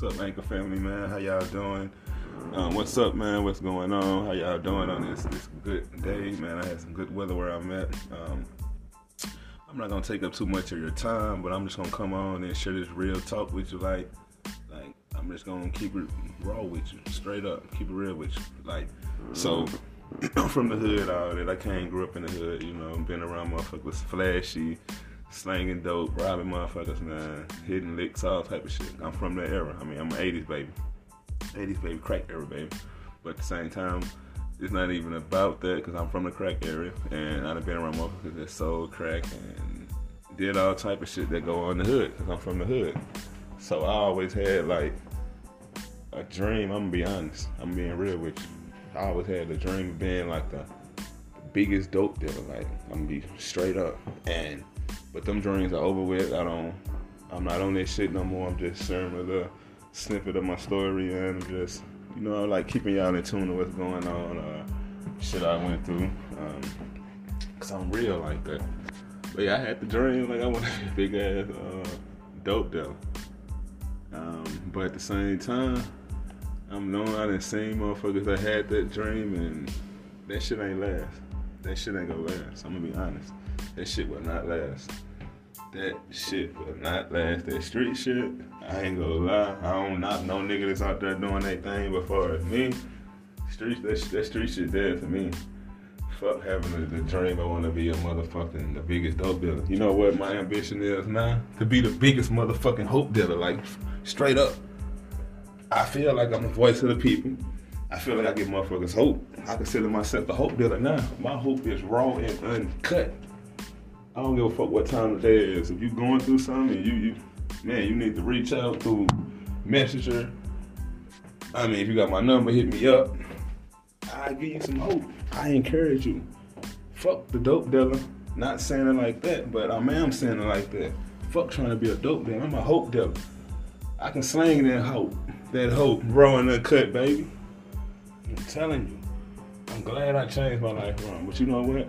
What's up, Anchor family, man? How y'all doing? Um, what's up, man? What's going on? How y'all doing on this this good day, man? I had some good weather where I'm at. Um, I'm not gonna take up too much of your time, but I'm just gonna come on and share this real talk with you. Like, like I'm just gonna keep it raw with you, straight up, keep it real with you. Like, so I'm from the hood, all that. I came, grew up in the hood, you know, been around motherfuckers flashy, slanging dope, robbing motherfuckers, man, hitting licks, all type of shit. I'm from that era. I mean, I'm an 80s baby. 80s baby, crack era baby. But at the same time, it's not even about that because I'm from the crack area and I've been around motherfuckers that sold crack and did all type of shit that go on the hood because I'm from the hood. So I always had like a dream. I'm gonna be honest. I'm being real with you. I always had the dream of being like the biggest dope dealer. Like I'm gonna be straight up. And but them dreams are over with. I don't. I'm not on that shit no more. I'm just sharing a little snippet of my story and I'm just you know like keeping y'all in tune to what's going on. Uh, shit I went through. Um, Cause I'm real like that. But yeah, I had the dream like I want to be a big ass uh, dope dealer. Um, but at the same time, I'm knowing I done seen motherfuckers that had that dream and that shit ain't last. That shit ain't gonna last. I'm gonna be honest. That shit will not last. That shit will not last. That street shit, I ain't gonna lie. I don't not no nigga that's out there doing that thing before me. Street that, that street shit dead to me. Fuck having the, the dream I wanna be a motherfucking the biggest dope dealer. You know what my ambition is now? To be the biggest motherfucking hope dealer, like straight up. I feel like I'm the voice of the people. I feel like I give motherfuckers hope. I consider myself the hope dealer now. My hope is raw and uncut. I don't give a fuck what time of day it is. If you going through something, you you man, you need to reach out through Messenger. I mean, if you got my number, hit me up. I give you some hope. I encourage you. Fuck the dope dealer. Not saying it like that, but I am saying it like that. Fuck trying to be a dope dealer. I'm a hope dealer. I can slang that hope. That hope, raw and uncut, baby. I'm telling you. I'm glad I changed my life around. But you know what?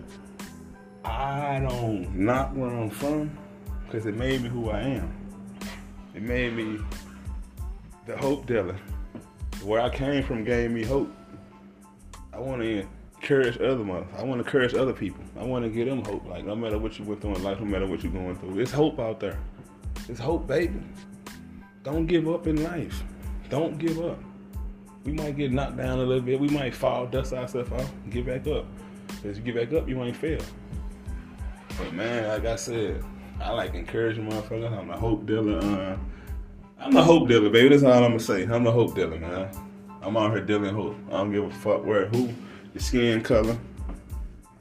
I don't knock where I'm from because it made me who I am. It made me the hope dealer. Where I came from gave me hope. I want to encourage other mother. I want to encourage other people. I want to give them hope. Like no matter what you went through in life, no matter what you're going through, it's hope out there. It's hope, baby. Don't give up in life. Don't give up. We might get knocked down a little bit. We might fall, dust ourselves off, get back up. As you get back up, you might fail. But man, like I said, I like encouraging motherfuckers. I'm the hope dealer. Uh, I'm the hope dealer, baby. That's all I'm gonna say. I'm the hope dealer, man. I'm out here dealing hope. I don't give a fuck where, who, your skin color.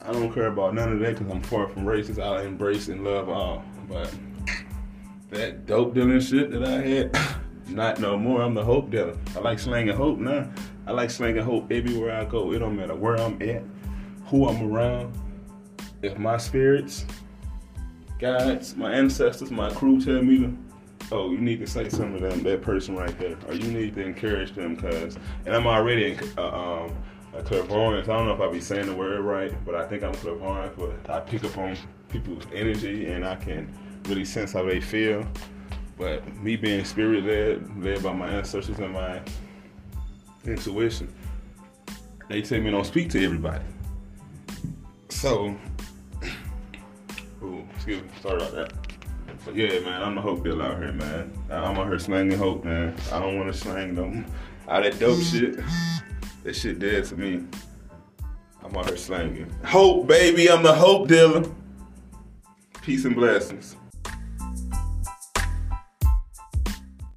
I don't care about none of that because I'm far from racist. I embrace and love all. But that dope dealing shit that I had, not no more. I'm the hope dealer. I like slanging hope now. I like slanging hope everywhere I go. It don't matter where I'm at, who I'm around. If my spirits, guides, my ancestors, my crew tell me to, oh, you need to say something to them, that person right there, or you need to encourage them, cause, and I'm already uh, um, a clairvoyant. I don't know if I be saying the word right, but I think I'm clairvoyant. But I pick up on people's energy, and I can really sense how they feel. But me being spirit led, led by my ancestors and my intuition, they tell me don't speak to everybody. So, ooh, excuse me, sorry about that. But yeah, man, I'm the hope dealer out here, man. I'm out here slanging hope, man. I don't want to slang them. All that dope mm. shit, that shit dead to me. I'm out here slanging. Hope, baby, I'm the hope dealer. Peace and blessings.